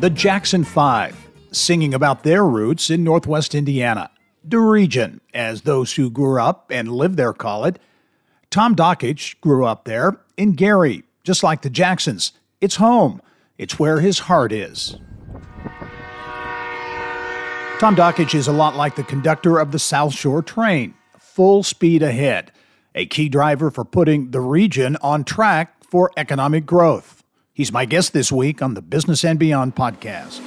The Jackson Five, singing about their roots in Northwest Indiana. The region, as those who grew up and lived there call it. Tom Dakich grew up there in Gary, just like the Jacksons. It's home, it's where his heart is. Tom Dakich is a lot like the conductor of the South Shore train, full speed ahead, a key driver for putting the region on track for economic growth. He's my guest this week on the Business and Beyond podcast.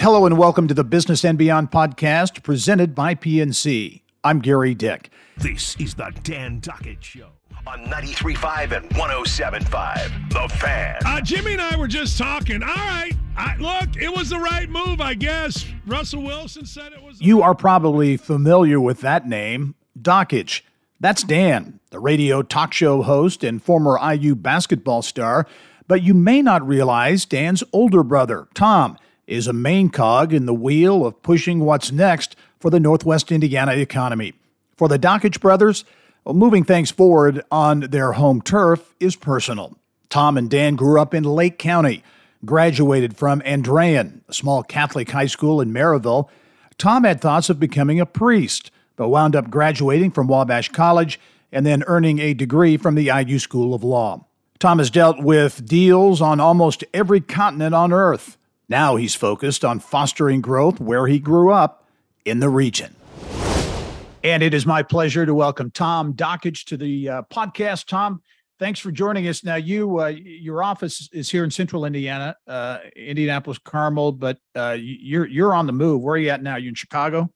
Hello and welcome to the Business and Beyond podcast presented by PNC. I'm Gerry Dick. This is the Dan Dakich Show on 93.5 and 107.5. The Fan. Uh, Jimmy and I were just talking. All right. I, look, it was the right move, I guess. Russell Wilson said it was. You are probably familiar with that name, Dakich. That's Dan, the radio talk show host and former IU basketball star. But you may not realize Dan's older brother, Tom is a main cog in the wheel of pushing what's next for the Northwest Indiana economy. For the Dakich brothers, well, moving things forward on their home turf is personal. Tom and Dan grew up in Lake County, graduated from Andrean, a small Catholic high school in Merrillville. Tom had thoughts of becoming a priest, but wound up graduating from Wabash College and then earning a degree from the IU School of Law. Tom has dealt with deals on almost every continent on earth. Now he's focused on fostering growth where he grew up in the region. And it is my pleasure to welcome Tom Dakich to the uh, podcast. Tom, thanks for joining us. Now, you, uh, your office is here in Central Indiana, uh, Indianapolis, Carmel, but uh, you're you're on the move. Where are you at now? You in Chicago?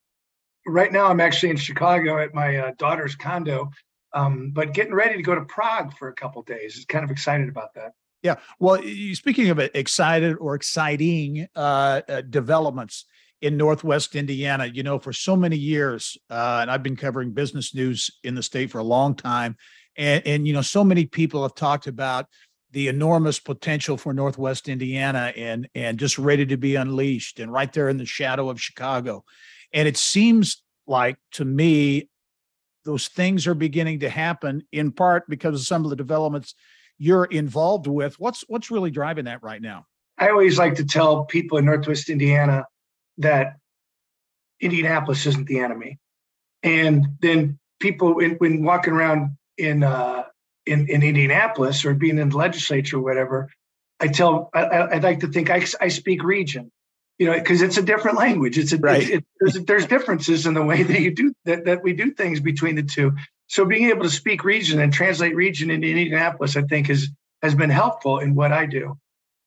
Right now, I'm actually in Chicago at my uh, daughter's condo, um, but getting ready to go to Prague for a couple days. Just kind of excited about that. Yeah. Well, speaking of excited or exciting uh, uh, developments in Northwest Indiana, you know, for so many years, uh, and I've been covering business news in the state for a long time, and, and you know, so many people have talked about the enormous potential for Northwest Indiana and and just ready to be unleashed and right there in the shadow of Chicago. And it seems like to me those things are beginning to happen in part because of some of the developments you're involved with. What's what's really driving that right now? I always like to tell people in Northwest Indiana that Indianapolis isn't the enemy, and then people in, when walking around in uh, in in Indianapolis or being in the legislature or whatever, I tell I, would like to think I, I speak region, you know, because it's a different language. It's a right. It, there's, there's differences in the way that you do that that we do things between the two. So being able to speak region and translate region into Indianapolis, I think, is has been helpful in what I do.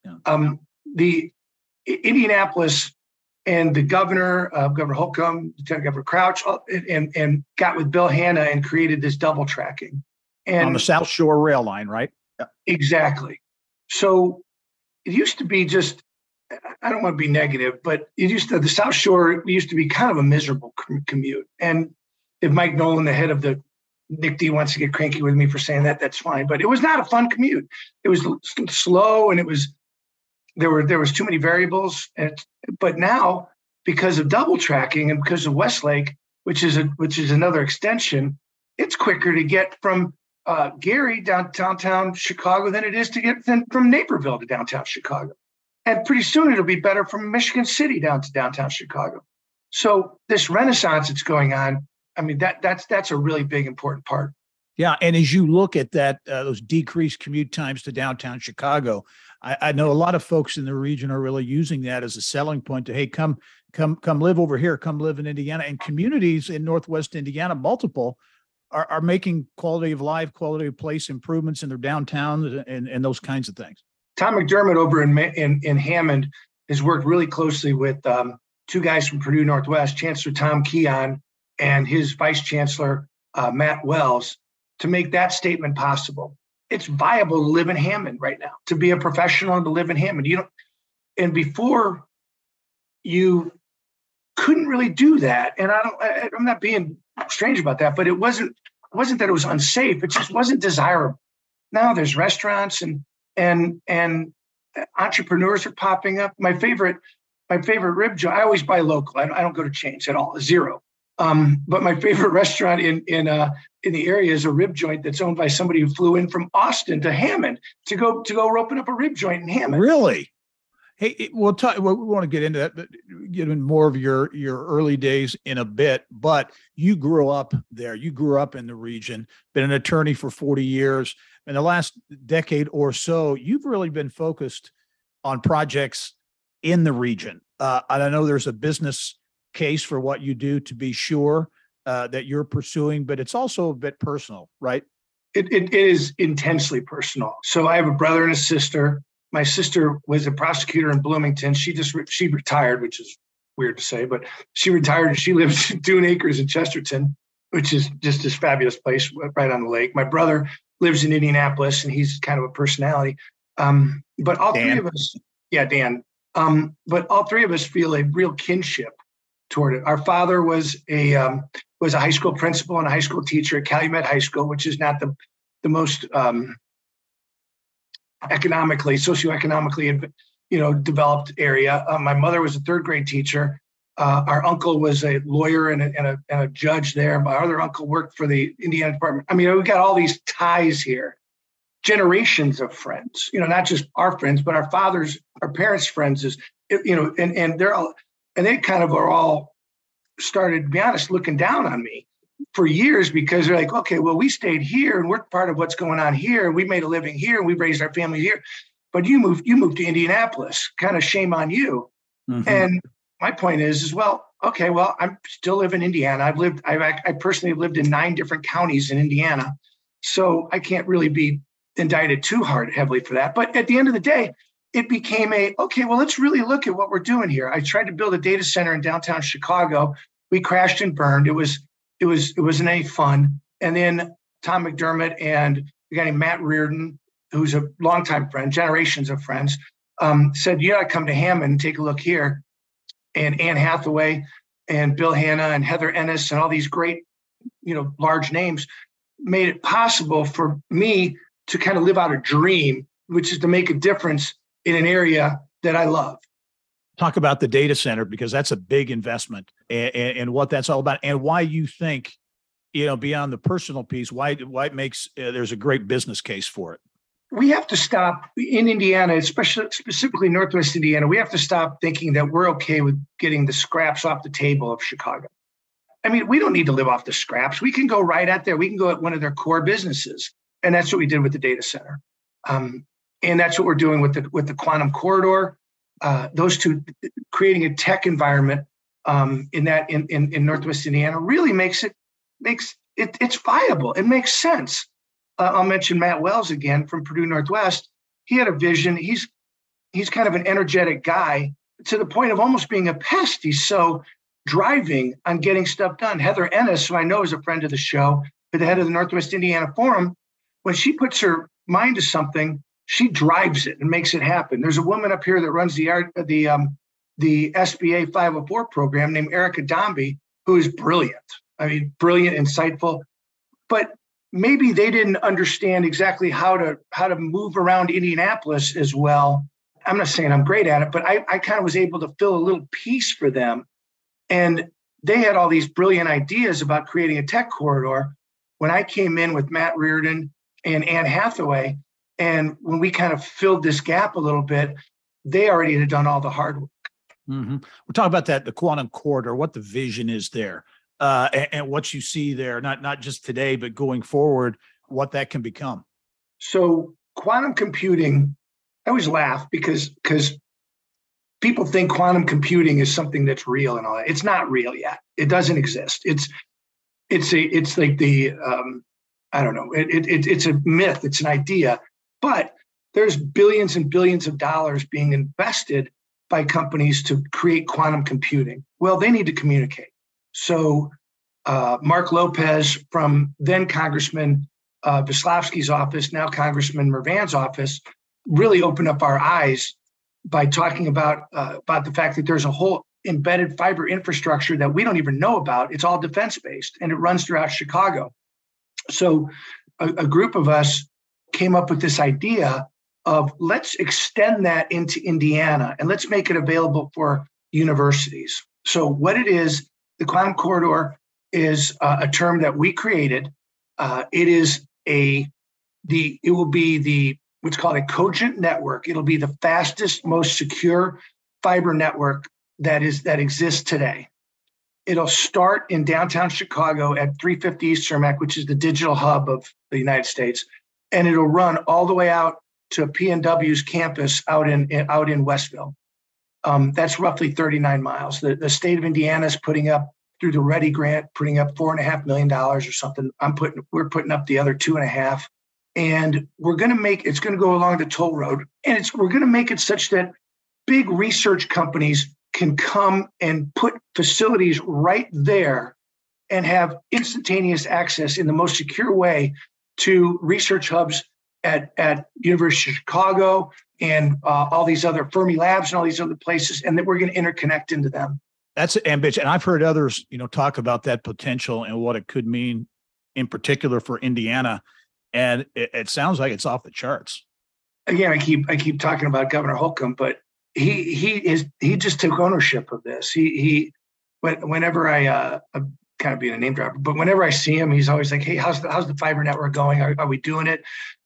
Yeah. Um, the Indianapolis and the governor, uh, Governor Holcomb, Lieutenant Governor Crouch, and, and got with Bill Hanna and created this double tracking. And on the South Shore rail line, right? Exactly. So it used to be just, I don't want to be negative, but it used to, the South Shore used to be kind of a miserable commute. And if Mike Noland, the head of the NICTD wants to get cranky with me for saying that, that's fine. But it was not a fun commute. It was slow and it was there were there was too many variables. And but now because of double tracking and because of Westlake, which is a which is another extension, it's quicker to get from uh, Gary down downtown Chicago than it is to get than from Naperville to downtown Chicago. And pretty soon it'll be better from Michigan City down to downtown Chicago. So this renaissance that's going on I mean that that's that's a really big important part. Yeah, and as you look at that, uh, those decreased commute times to downtown Chicago, I, I, know a lot of folks in the region are really using that as a selling point to hey, come come come live over here, come live in Indiana, and communities in Northwest Indiana, multiple, are, are making quality of life, quality of place improvements in their downtown and, and those kinds of things. Tom McDermott over in in, in Hammond has worked really closely with um, two guys from Purdue Northwest, Chancellor Tom Keon and his vice chancellor, uh, Matt Wells, to make that statement possible. It's viable to live in Hammond right now, to be a professional and to live in Hammond. You know, and before you couldn't really do that. And I don't, I, I'm not being strange about that, but it wasn't wasn't that it was unsafe. It just wasn't desirable. Now there's restaurants and and and entrepreneurs are popping up. My favorite, my favorite rib joint. I always buy local. I don't, I don't go to chains at all. Zero. Um, but my favorite restaurant in in uh, in the area is a rib joint that's owned by somebody who flew in from Austin to Hammond to go to go open up a rib joint in Hammond. Really? Hey, we'll talk. Well, we want to get into that, but get more of your your early days in a bit. But you grew up there. You grew up in the region. Been an attorney for forty years. In the last decade or so, you've really been focused on projects in the region. Uh, and I know there's a business case for what you do to be sure uh, that you're pursuing, but it's also a bit personal, right? It, it is intensely personal. So I have a brother and a sister my sister was a prosecutor in Bloomington. She just she retired, which is weird to say, but she retired and she lives in Dune Acres in Chesterton, which is just this fabulous place right on the lake. My brother lives in Indianapolis and he's kind of a personality. Um, but all Dan. three of us, yeah, Dan. Um, but all three of us feel a real kinship toward it. Our father was a um, was a high school principal and a high school teacher at Calumet High School, which is not the the most um, economically, socioeconomically, you know, developed area. Uh, my mother was a third grade teacher. Uh, our uncle was a lawyer and a, and, a, and a, judge there. My other uncle worked for the Indiana Department. I mean, we've got all these ties here, generations of friends. You know, not just our friends, but our fathers, our parents' friends. Is you know, and and they're all, and they kind of are all started, to be honest, looking down on me for years because they're like, okay, well, we stayed here and we're part of what's going on here. and We made a living here and we raised our family here. But you moved, you moved to Indianapolis. Kind of shame on you. Mm-hmm. And my point is, is well, okay, well, I'm still live in Indiana. I've lived, I've, I personally have lived in nine different counties in Indiana. So I can't really be indicted too hard heavily for that. But at the end of the day, it became a okay, well, let's really look at what we're doing here. I tried to build a data center in downtown Chicago. We crashed and burned. It was it was it wasn't any fun. And then Tom McDermott and a guy named Matt Reardon, who's a longtime friend, generations of friends, um, said, "You got to come to Hammond and take a look here." And Anne Hathaway and Bill Hanna and Heather Ennis and all these great, you know, large names made it possible for me to kind of live out a dream, which is to make a difference in an area that I love. Talk about the data center because that's a big investment and, and, and, what that's all about and why you think you know beyond the personal piece why why it makes uh, there's a great business case for it. We have to stop in indiana especially specifically northwest indiana we have to stop thinking that we're okay with getting the scraps off the table of chicago. I mean we don't need to live off the scraps. We can go right at there we can go at one of their core businesses and that's what we did with the data center. Um, and that's what we're doing with the with the quantum corridor uh, those two creating a tech environment um, in that in, in, in Northwest Indiana really makes it makes it it's viable. It makes sense. Uh, I'll mention Matt Wells again from Purdue Northwest. He had a vision. He's he's kind of an energetic guy to the point of almost being a pest. He's so driving on getting stuff done. Heather Ennis, who I know is a friend of the show, but the head of the Northwest Indiana Forum, when she puts her mind to something, she drives it and makes it happen. There's a woman up here that runs the the um, the SBA 504 program named Erica Dombey, who is brilliant. I mean, brilliant, insightful, but maybe they didn't understand exactly how to how to move around Indianapolis as well. I'm not saying I'm great at it, but I, I kind of was able to fill a little piece for them. And they had all these brilliant ideas about creating a tech corridor. When I came in with Matt Reardon and Anne Hathaway, and when we kind of filled this gap a little bit, they already had done all the hard work. Mm-hmm. We're talking about that, the quantum corridor, what the vision is there, uh, and, and, what you see there, not not just today, but going forward, what that can become. So quantum computing, I always laugh because because people think quantum computing is something that's real and all that. It's not real yet. It doesn't exist. It's it's a it's like the um, I don't know. It, it, it's a myth. It's an idea. But there's billions and billions of dollars being invested by companies to create quantum computing. Well, they need to communicate. So, uh, Mark Lopez from then Congressman uh, office, now Congressman Mrvan's office, really opened up our eyes by talking about uh, about the fact that there's a whole embedded fiber infrastructure that we don't even know about. It's all defense based and it runs throughout Chicago. So, a, a group of us came up with this idea of let's extend that into Indiana and let's make it available for universities. So, what it is, the Quantum Corridor is uh, a term that we created. Uh, it is a the it will be the what's called a cogent network. It'll be the fastest, most secure fiber network that is that exists today. It'll start in downtown Chicago at 350 East Cermak, which is the digital hub of the United States, and it'll run all the way out to PNW's campus out in, in out in Westville. Um, that's roughly 39 miles. The, the state of Indiana is putting up through the READI grant, putting up four and a half million dollars or something. I'm putting we're putting up the other two and a half, and we're going to make it's going to go along the toll road, and it's we're going to make it such that big research companies can come and put facilities right there and have instantaneous access in the most secure way to research hubs at, at University of Chicago and uh, all these other Fermi Labs and all these other places, and that we're going to interconnect into them. That's ambitious, and I've heard others, you know, talk about that potential and what it could mean, in particular for Indiana. And it, it sounds like it's off the charts. Again, I keep I keep talking about Governor Holcomb, but he he is he just took ownership of this. He he whenever I uh, kind of being a name dropper, but whenever I see him, he's always like, "Hey, how's the how's the fiber network going? Are, are we doing it?"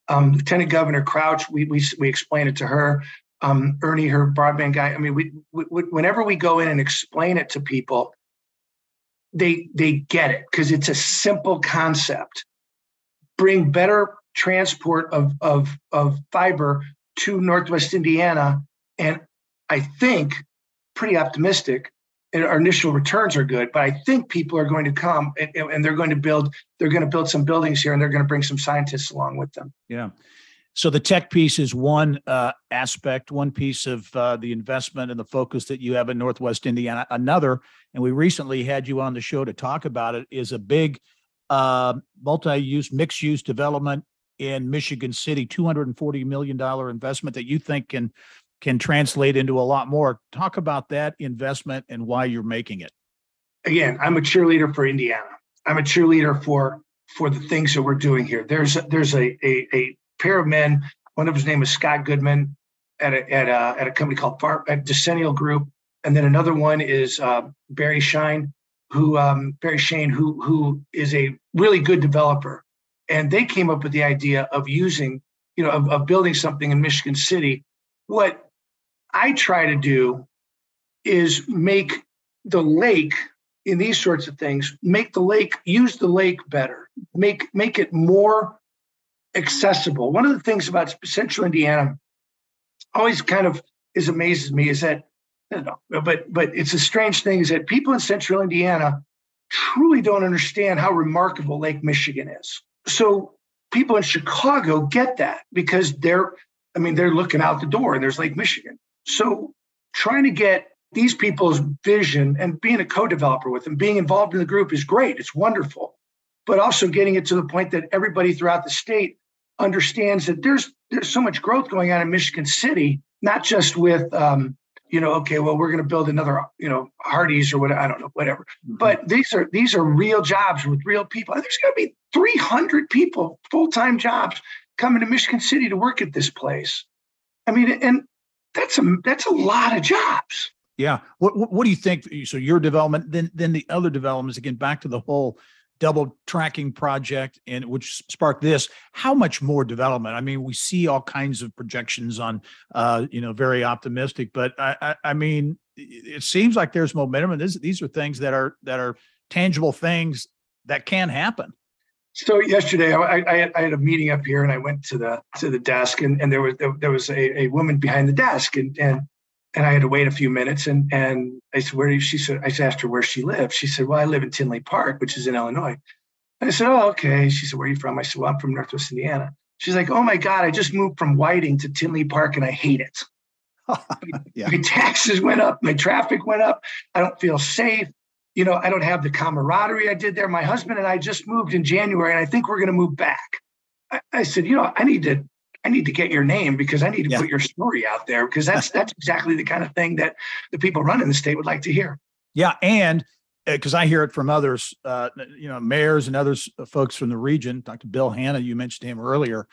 Um, Lieutenant Governor Crouch, we we we explain it to her. Um, Ernie, her broadband guy. I mean, we, we, whenever we go in and explain it to people, they they get it because it's a simple concept. Bring better transport of of of fiber to Northwest Indiana, and I think, pretty optimistic. Our initial returns are good, but I think people are going to come and, and they're going to build. They're going to build some buildings here, and they're going to bring some scientists along with them. Yeah. So the tech piece is one uh, aspect, one piece of uh, the investment and the focus that you have in Northwest Indiana. Another, and we recently had you on the show to talk about it, is a big uh, multi-use, mixed-use development in Michigan City, two hundred and forty million dollar investment that you think can can translate into a lot more. Talk about that investment and why you're making it. Again, I'm a cheerleader for Indiana. I'm a cheerleader for for the things that we're doing here. There's a, there's a, a, a pair of men. One of his name is Scott Goodman at a at a, at a company called Far, at Decennial Group, and then another one is uh, Barry Shine, who um, Barry Shane, who who is a really good developer, and they came up with the idea of using, you know, of, of building something in Michigan City. What I try to do is make the lake in these sorts of things, make the lake, use the lake better, make make it more accessible. One of the things about Central Indiana always kind of is amazes me is that, but but it's a strange thing is that people in Central Indiana truly don't understand how remarkable Lake Michigan is. So people in Chicago get that because they're, I mean, they're looking out the door and there's Lake Michigan. So trying to get these people's vision and being a co-developer with them, being involved in the group is great. It's wonderful. But also getting it to the point that everybody throughout the state understands that there's there's so much growth going on in Michigan City, not just with um, you know, okay, well, we're going to build another, you know, Hardee's or whatever, I don't know, whatever. Mm-hmm. But these are these are real jobs with real people. There's going to be 300 people, full time jobs, coming to Michigan City to work at this place. I mean, and that's a that's a lot of jobs. Yeah. What, what, what do you think? So your development, then then the other developments again. Back to the whole double tracking project, and which sparked this. How much more development? I mean, we see all kinds of projections on, uh, you know, very optimistic. But I, I, I mean, it seems like there's momentum, and this, these are things that are that are tangible things that can happen. So yesterday, I, I, had, I, had, a meeting up here, and I went to the to the desk, and, and there was there, there was a, a woman behind the desk, and and and I had to wait a few minutes, and and I said, "Where do you?" She said, "I asked her where she lived." She said, "Well, I live in Tinley Park, which is in Illinois." I said, "Oh, okay." She said, "Where are you from?" I said, "Well, I'm from Northwest Indiana." She's like, "Oh my God, I just moved from Whiting to Tinley Park, and I hate it." yeah. My taxes went up, my traffic went up. I don't feel safe you know, I don't have the camaraderie I did there. My husband and I just moved in January, and I think we're going to move back. I, I, said, you know, I need to, I need to get your name because I need to yeah. put your story out there because that's that's exactly the kind of thing that the people running the state would like to hear. Yeah, and because uh, I hear it from others, uh, you know, mayors and others, uh, folks from the region. Dr. Bill Hanna, you mentioned him earlier.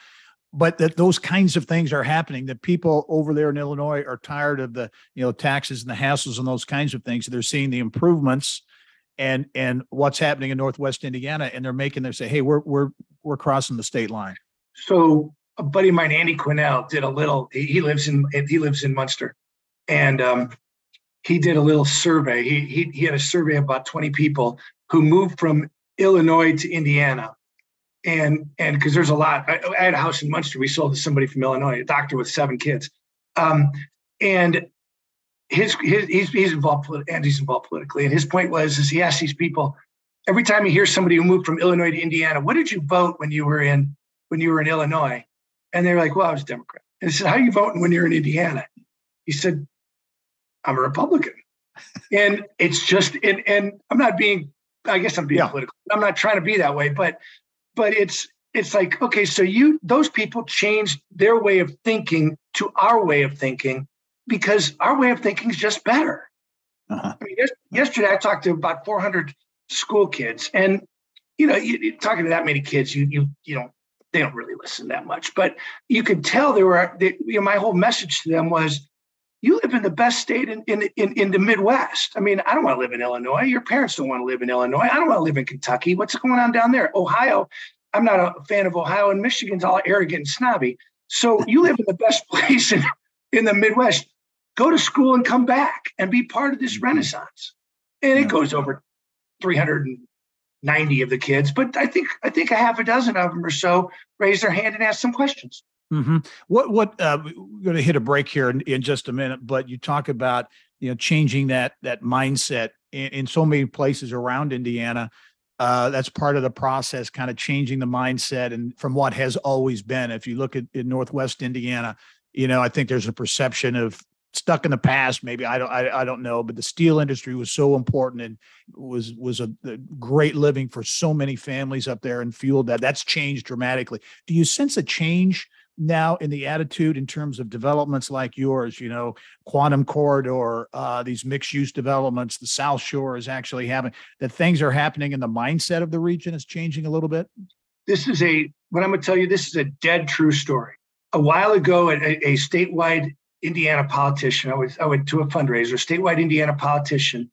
but that those kinds of things are happening that people over there in illinois are tired of the you know taxes and the hassles and those kinds of things they're seeing the improvements and and what's happening in northwest indiana and they're making them say hey we're we're we're crossing the state line. So a buddy of mine andy quinnell did a little he, he lives in he lives in munster. And um, he did a little survey. He, he he had a survey of about 20 people who moved from illinois to indiana. And and because there's a lot I, I, had a house in munster. We sold to somebody from illinois a doctor with seven kids. Um, and his, his he's, he's involved and he's involved politically. And his point was is he asked these people every time you hear somebody who moved from Illinois to Indiana, what did you vote when you were in when you were in Illinois? And they're like, well, I was a Democrat. And he said, how are you voting when you're in Indiana? He said, I'm a Republican. and it's just and and I'm not being I guess I'm being yeah. political. I'm not trying to be that way, but but it's it's like okay, so you those people changed their way of thinking to our way of thinking because our way of thinking is just better. Uh-huh. I mean, yesterday I talked to about 400 school kids, and you know, you, you, talking to that many kids, you you you know, they don't really listen that much, but you could tell there were. They, you know, my whole message to them was, you live in the best state in, in in in the Midwest. I mean, I don't want to live in Illinois. Your parents don't want to live in Illinois. I don't want to live in Kentucky. What's going on down there? Ohio. I'm not a fan of Ohio, and Michigan's all arrogant and snobby. So you live in the best place in, in the Midwest go to school and come back and be part of this mm-hmm. renaissance. And it goes over 390 of the kids, but I think I think a half a dozen of them or so raise their hand and ask some questions. Mm-hmm. What what uh, we're going to hit a break here in, in, just a minute, but you talk about you know changing that that mindset in, in so many places around Indiana. Uh, that's part of the process, kind of changing the mindset and from what has always been. If you look at in Northwest Indiana, you know, I think there's a perception of stuck in the past maybe i don't I, I don't know but the steel industry was so important and was was a, a, great living for so many families up there and fueled that. That's changed dramatically. Do you sense a change now in the attitude in terms of developments like yours? You know quantum corridor uh, these mixed use developments the south shore is actually having that things are happening and the mindset of the region is changing a little bit? This is a what i'm going to tell you this is a dead true story. A while ago, a, a statewide Indiana politician. I went I went to a fundraiser, statewide Indiana politician.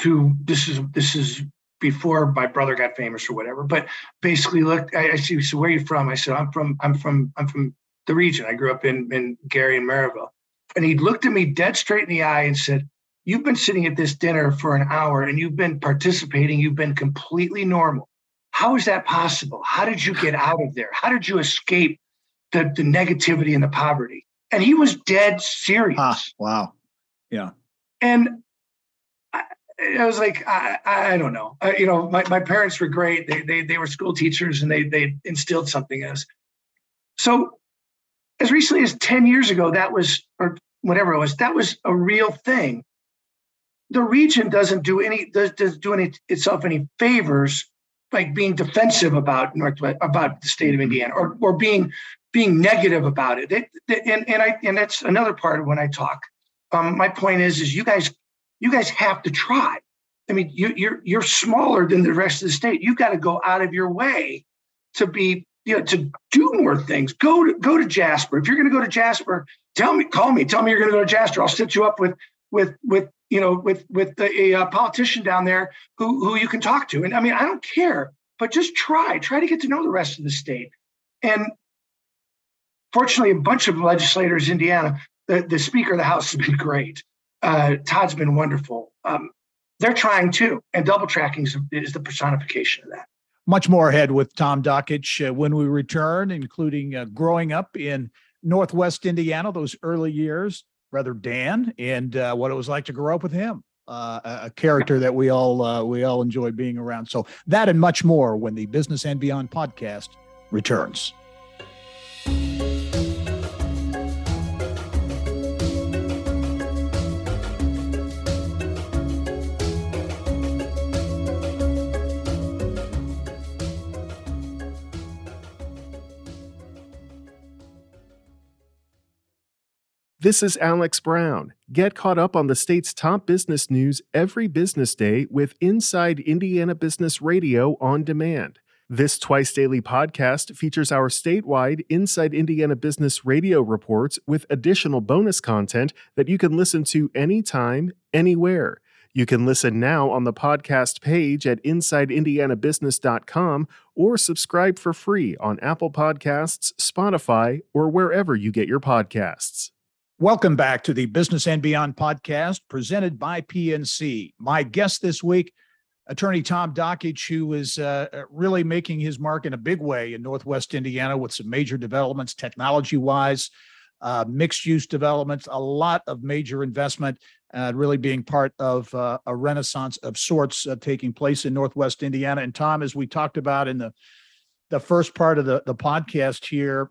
To this is this is before my brother got famous or whatever. But basically, look, I, I see. So where are you from? I said I'm from I'm from I'm from the region. I grew up in in Gary and Merrillville. And he looked at me dead straight in the eye and said, "You've been sitting at this dinner for an hour and you've been participating. You've been completely normal. How is that possible? How did you get out of there? How did you escape the, the negativity and the poverty?" And he was dead serious. Ah, wow. Yeah. And I, I was like, I, I don't know. Uh, you know, my, my parents were great. They, they, they were school teachers and they, they instilled something in us. So as recently as 10 years ago, that was, or whatever it was, that was a real thing. The region doesn't do any, does, does do any, itself any favors like being defensive about Northwest, about the state of Indiana or, or being being negative about it. it, it and, and I and that's another part of when I talk. Um, my point is, is you guys, you guys have to try. I mean, you, you're you're smaller than the rest of the state. You've got to go out of your way to be, you know, to do more things. Go to go to Jasper. If you're going to go to Jasper, tell me, call me, tell me you're going to go to Jasper. I'll set you up with with with you know with with a, a politician down there who who you can talk to. And I mean, I don't care, but just try, try to get to know the rest of the state. And fortunately, a bunch of legislators in Indiana, the, the Speaker of the House has been great. Uh, Todd's been wonderful. Um, they're trying too, and double tracking is, is, the personification of that. Much more ahead with Tom Dakich uh, when we return, including uh, growing up in Northwest Indiana, those early years, brother Dan, and uh, what it was like to grow up with him. Uh, a character that we all uh, we all enjoy being around. So that and much more when the Business and Beyond podcast returns. This is Alex Brown. Get caught up on the state's top business news every business day with Inside Indiana Business Radio on demand. This twice daily podcast features our statewide Inside Indiana Business radio reports with additional bonus content that you can listen to anytime, anywhere. You can listen now on the podcast page at InsideIndianaBusiness.com or subscribe for free on Apple Podcasts, Spotify, or wherever you get your podcasts. Welcome back to the Business and Beyond podcast presented by PNC. My guest this week, attorney Tom Dakich, who is uh, really making his mark in a big way in Northwest Indiana with some major developments, technology wise, uh, mixed use developments, a lot of major investment, uh, really being part of uh, a renaissance of sorts uh, taking place in Northwest Indiana. And Tom, as we talked about in the the first part of the, the podcast here,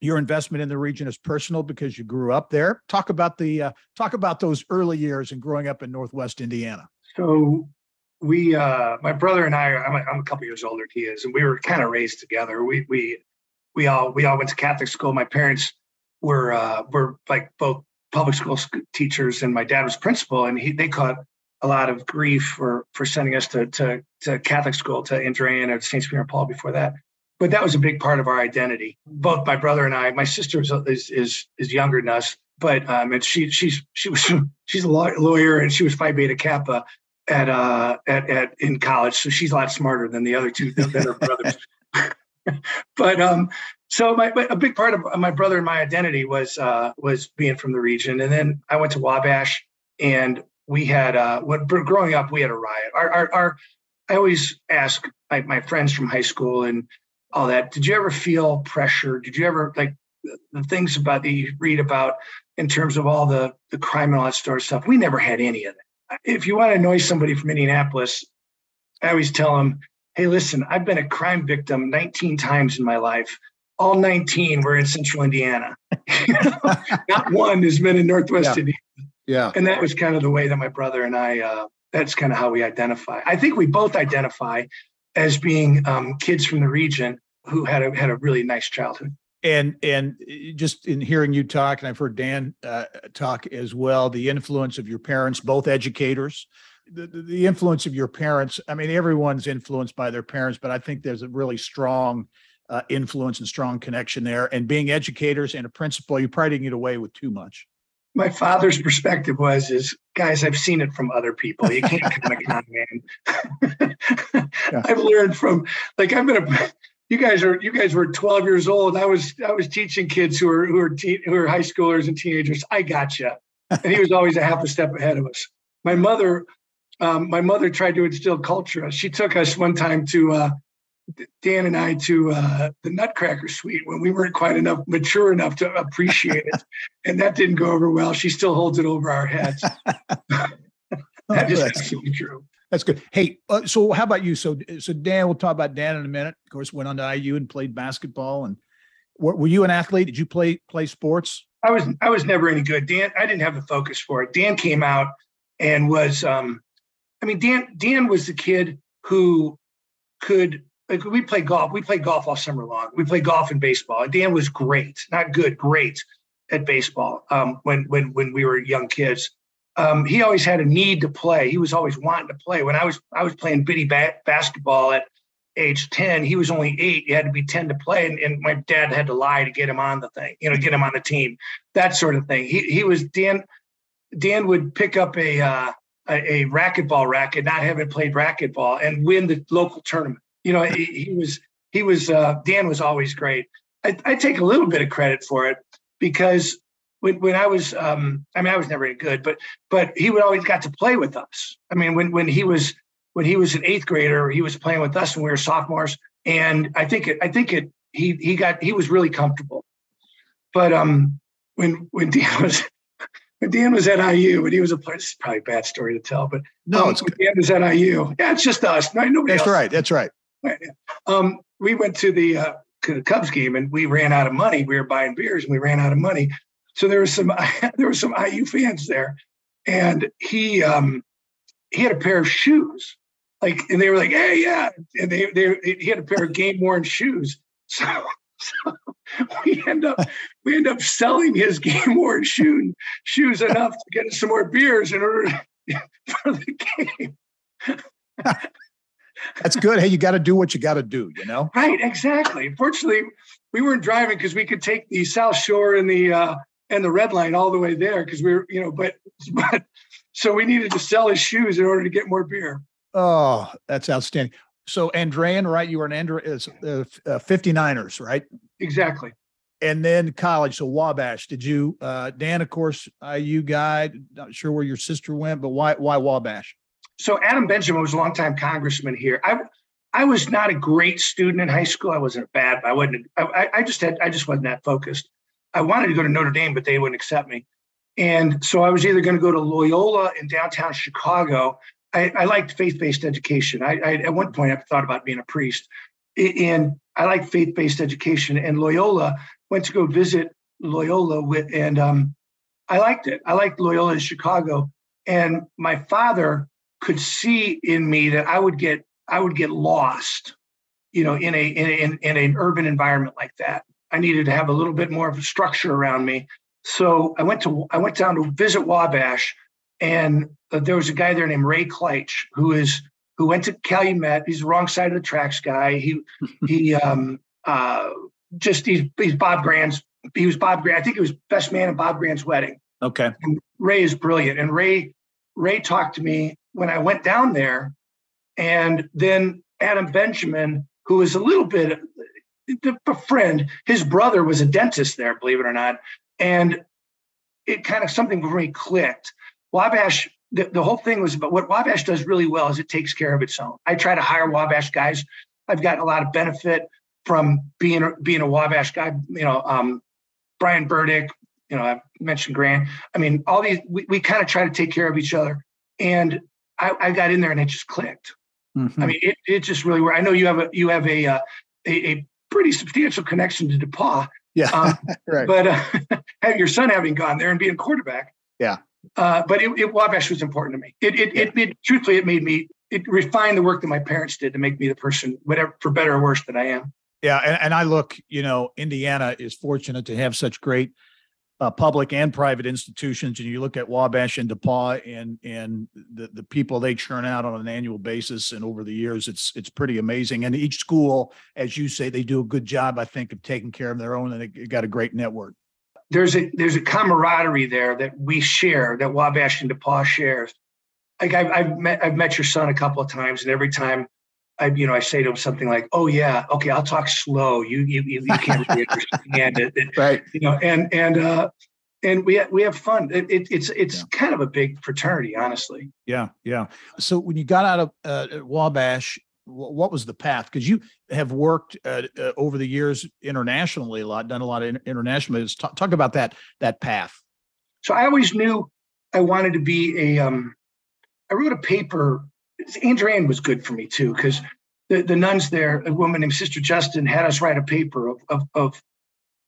your investment in the region is personal because you grew up there. Talk about the uh, talk about those early years and growing up in Northwest Indiana. So we uh my brother and I I'm a, I'm a couple years older than he is and we were kind of raised together we we we all we all went to Catholic school my parents were uh were like both public school teachers and my dad was principal and he they caught a lot of grief for for sending us to to, to Catholic school to Andrean or St. Peter and Paul before that but that was a big part of our identity both my brother and I my sister is is is, is younger than us but um and she she's she was she's a lawyer and she was Phi Beta Kappa at uh at, at in college, so she's a lot smarter than the other two brothers. but um, so my a big part of my brother and my identity was uh was being from the region, and then I went to Wabash, and we had uh when growing up we had a riot. Our our, our I always ask my, my friends from high school and all that. Did you ever feel pressure? Did you ever like the things about that you read about in terms of all the the crime and all that sort of stuff? We never had any of that if you want to annoy somebody from Indianapolis, I always tell them, hey, listen, I've been a crime victim 19 times in my life. All 19 were in central Indiana. Not one has been in Northwest yeah. Indiana. Yeah. And that was kind of the way that my brother and I, uh, that's kind of how we identify. I think we both identify as being um, kids from the region who had a, had a really nice childhood. And and uh, just in hearing you talk and i've heard dan uh, talk as well the influence of your parents both educators the, the influence of your parents i mean everyone's influenced by their parents but i think there's a really strong uh, influence and strong connection there. And being educators and a principal you probably didn't get away with too much my father's perspective was is guys i've seen it from other people you can't come of con man yeah. i've learned from like i've been a you guys are you guys were 12 years old. I was I was teaching kids who are who are teen, who are high schoolers and teenagers. I got you, and he was always a half a step ahead of us. My mother, um, my mother tried to instill culture. She took us one time to uh, Dan and I to uh, the Nutcracker Suite when we weren't quite enough mature enough to appreciate it, and that didn't go over well. She still holds it over our heads. that just to be true. That's good. Hey, uh, so how about you? So, so Dan, we'll talk about Dan in a minute. Of course, went on to IU and played basketball. And were, were you an athlete? Did you play play sports? I was. I was never any good. Dan, I didn't have the focus for it. Dan came out and was. um I mean, Dan. Dan was the kid who could. Like we played golf. We played golf all summer long. We played golf and baseball. And Dan was great, not good, great at baseball. Um, when when when we were young kids um, he always had a need to play. He was always wanting to play. When I was I was playing bitty ba- basketball at age 10, he was only eight. You had to be 10 to play. And, and, my dad had to lie to get him on the thing, you know, get him on the team, that sort of thing. He, he was Dan, Dan would pick up a, uh, a, a racquetball racket, not having played racquetball and win the local tournament. You know, he, he was, he was, uh, Dan was always great. I, I take a little bit of credit for it because when when I was um, I mean I was never any good, but but he would always got to play with us. I mean when when he was when he was an eighth grader, he was playing with us when we were sophomores, and I think it I think it he he got he was really comfortable. But um when when Dan was when Dan was at IU, when he was a player, this is probably a bad story to tell, but no, um, it's when Dan was at IU. Yeah, it's just us. Nobody That's else. right. That's right. Um, we went to the uh, Cubs game and we ran out of money. We were buying beers and we ran out of money. So there was some there were some IU fans there, and he um, he had a pair of shoes, like, and they were like, "Hey, yeah," and they they he had a pair of game worn shoes. So, so we end up we end up selling his game worn shoe shoes enough to get some more beers in order for the game. That's good. Hey, you got to do what you got to do, you know? Right, exactly. Fortunately, we weren't driving because we could take the South Shore and the uh, and the Red Line all the way there because we were, you know, but but so we needed to sell his shoes in order to get more beer. Oh, that's outstanding. So Andrean, right? You were an Andrew is uh, 59ers, right? Exactly. And then college, so Wabash. Did you, uh, Dan? Of course, IU guy. Not sure where your sister went, but why why Wabash? So Adam Benjamin was a longtime congressman here. I I was not a great student in high school. I wasn't bad, but I wasn't. I, I just had. I just wasn't that focused. I wanted to go to Notre Dame, but they wouldn't accept me. And so I was either going to go to Loyola in downtown Chicago. I, I liked faith-based education. I, I, at one point I thought about being a priest, and I liked faith-based education. And Loyola went to go visit Loyola with, and um, I liked it. I liked Loyola in Chicago, and my father could see in me that I would get I would get lost, you know, in a in, in, in an urban environment like that. I needed to have a little bit more of a structure around me. So I went to I went down to visit Wabash, and uh, there was a guy there named Ray Kleitch who is who went to Calumet. He's the wrong side of the tracks guy. He he um uh just he's he's Bob Grant's he was Bob Grant. I think he was best man at Bob Grant's wedding. Okay. And Ray is brilliant. And Ray Ray talked to me when I went down there, and then Adam Benjamin, who is a little bit a friend, his brother was a dentist there, believe it or not, and it kind of something me clicked. Wabash, the, the whole thing was about what Wabash does really well is it takes care of its own. I try to hire Wabash guys. I've gotten a lot of benefit from being being a Wabash guy. You know, um, Brian Burdick. You know, I mentioned Grant. I mean, all these we, we kind of try to take care of each other. And I, I got in there and it just clicked. Mm-hmm. I mean, it, it just really where I know you have a you have a uh, a, a, pretty substantial connection to DePauw. Yeah, um, right. But uh, your son having gone there and being quarterback. Yeah. Uh, but it, it, Wabash was important to me. It it, yeah. it it truthfully it made me it refined the work that my parents did to make me the person, whatever for better or worse, that I am. Yeah, and, and I look, you know, Indiana is fortunate to have such great uh, public and private institutions, and you look at Wabash and DePauw and and the the people they churn out on an annual basis, and over the years, it's it's pretty amazing. And each school, as you say, they do a good job, I think, of taking care of their own, and they got a great network. There's a there's a camaraderie there that we share, that Wabash and DePauw shares. Like I've, I've met I've met your son a couple of times, and every time I, you know, I say to him something like, "Oh yeah, okay, I'll talk slow. You you you, can't really understand it, right? You know, and and uh, and we we have fun. It, it, it's it's yeah. kind of a big fraternity, honestly. Yeah, yeah. So when you got out of uh, Wabash, what was the path? Because you have worked uh, uh, over the years internationally a lot, done a lot of international. Talk, talk about that that path. So I always knew I wanted to be a. Um, I wrote a paper Andrean was good for me too, because the, the nuns there, a woman named Sister Justin, had us write a paper of, of, of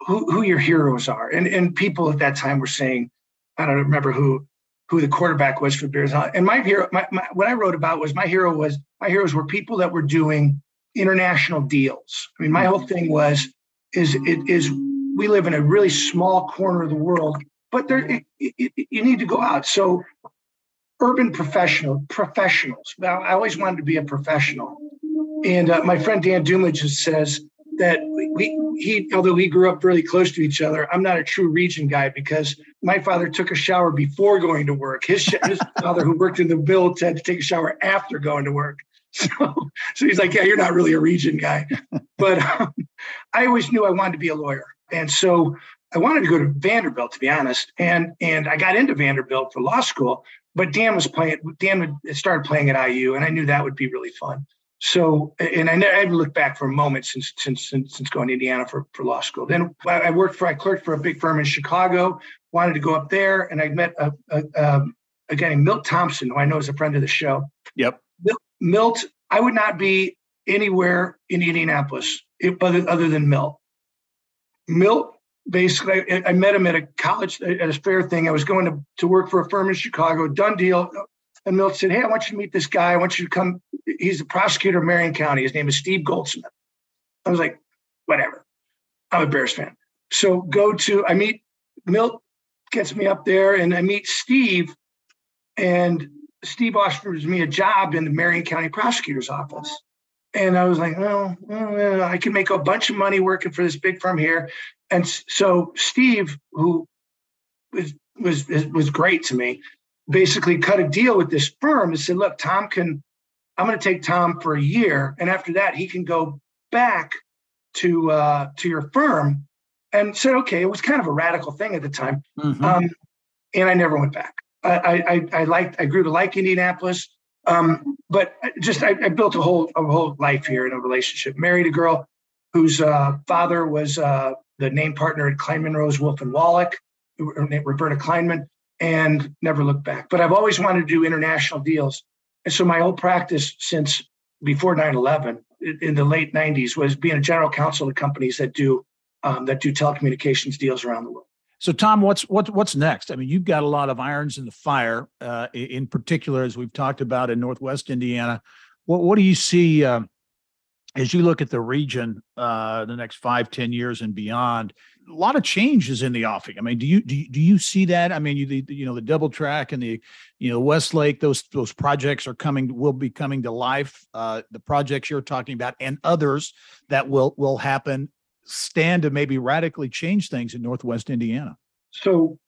who, who your heroes are. And, and people at that time were saying, I don't remember who who the quarterback was for Bears. Uh, and my hero, my, my, what I wrote about was my hero was my heroes were people that were doing international deals. I mean, my whole thing was is it is we live in a really small corner of the world, but there it, it, you need to go out. So urban professional professionals. Now, I always wanted to be a professional, and uh, my friend Dan Dumage just says that we he although we grew up really close to each other, I'm not a true region guy because my father took a shower before going to work. His his father, who worked in the bill, had to take a shower after going to work. So, so he's like, yeah, you're not really a region guy. But um, I always knew I wanted to be a lawyer, and so I wanted to go to Vanderbilt, to be honest. And and I got into Vanderbilt for law school, but Dan was playing. Dan started playing at IU, and I knew that would be really fun. So, and I never looked back for a moment since since since, since going to Indiana for, for law school. Then I worked for I clerked for a big firm in Chicago. Wanted to go up there, and I met a, a, um, a guy named Milt Thompson, who I know is a friend of the show. Yep. Milt, Milt I would not be anywhere in Indianapolis other, other than Milt. Milt basically I, I, met him at a college at a fair thing. I was going to, to work for a firm in Chicago, done deal. And Milt said, Hey, I want you to meet this guy. I want you to come. He's the prosecutor of Marion County. His name is Steve Goldsmith. I was like, whatever. I'm a Bears fan. So go to I meet Milt gets me up there and I meet Steve. And Steve offers me a job in the Marion County Prosecutor's Office. And I was like, well, well, I can make a bunch of money working for this big firm here. And so Steve, who was was was great to me, basically cut a deal with this firm and said, look, Tom can, I'm going to take Tom for a year, and after that, he can go back to uh, to your firm. And said, okay, it was kind of a radical thing at the time, mm-hmm. um, and I never went back. I, I I liked I grew to like Indianapolis. Um, but just I, I, built a whole a whole life here in a relationship. Married a girl whose uh, father was uh, the name partner at Kleinman Rose Wolf and Wallach, Roberta Kleinman, and never looked back. But I've always wanted to do international deals, and so my whole practice since before 9/11 in the late 90s was being a general counsel to companies that do um, that do telecommunications deals around the world. So, Tom, what's what's what's next? I mean, you've got a lot of irons in the fire, uh, in particular, as we've talked about in Northwest Indiana. What what do you see uh, as you look at the region, uh, the next five, ten years and beyond? A lot of changes in the offing. I mean, do you do you, do you see that? I mean, you the, you know the double track and the you know Westlake those those projects are coming will be coming to life. Uh, the projects you're talking about and others that will will happen stand to maybe radically change things in Northwest Indiana? So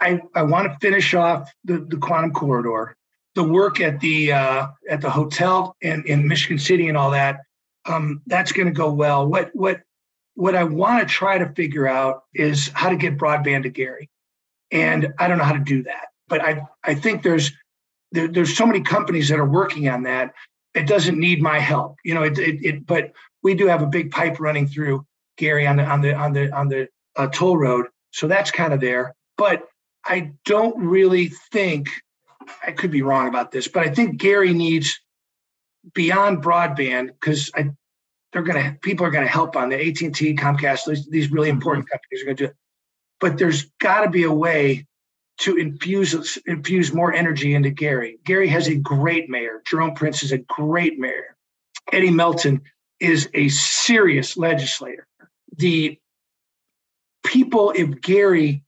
I, I want to finish off the, the quantum corridor, the work at the uh, at the hotel in, in Michigan City and all that. Um, that's going to go well. What what what I want to try to figure out is how to get broadband to Gary, and I don't know how to do that. But I I think there's there, there's so many companies that are working on that. It doesn't need my help, you know. It, it, it but we do have a big pipe running through Gary on the on the on the on the uh, toll road. So that's kind of there. But I don't really think I could be wrong about this, but I think Gary needs beyond broadband because I they're gonna people are gonna help on the AT and T, Comcast, these, these really important companies are gonna do it. But there's got to be a way to infuse infuse more energy into Gary. Gary has a great mayor. Jerome Prince is a great mayor. Eddie Melton is a serious legislator the people if Gary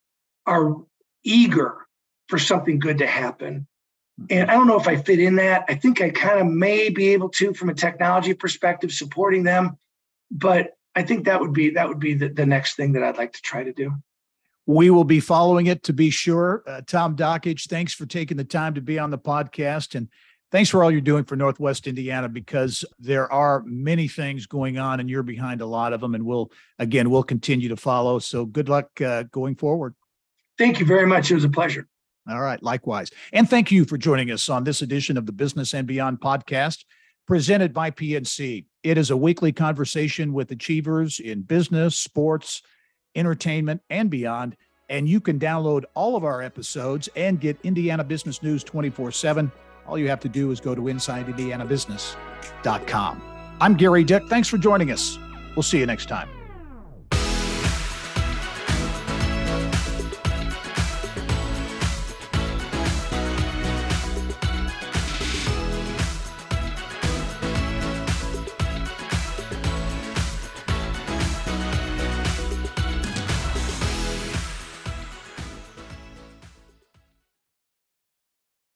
are eager for something good to happen. And I don't know if I fit in that. I think I kind of may be able to from a technology perspective, supporting them. But I think that would be that would be the, the next thing that I'd like to try to do. We will be following it to be sure. Uh, Tom Dakich, thanks for taking the time to be on the podcast. And thanks for all you're doing for Northwest Indiana because there are many things going on and you're behind a lot of them. And we'll, again, we'll continue to follow. So good luck uh, going forward. Thank you very much. It was a pleasure. All right. Likewise. And thank you for joining us on this edition of the Business and Beyond podcast presented by PNC. It is a weekly conversation with achievers in business, sports, entertainment, and beyond. And you can download all of our episodes and get Indiana business news 24 7 all you have to do is go to InsideIndianaBusiness.com. I'm Gerry Dick. Thanks for joining us. We'll see you next time.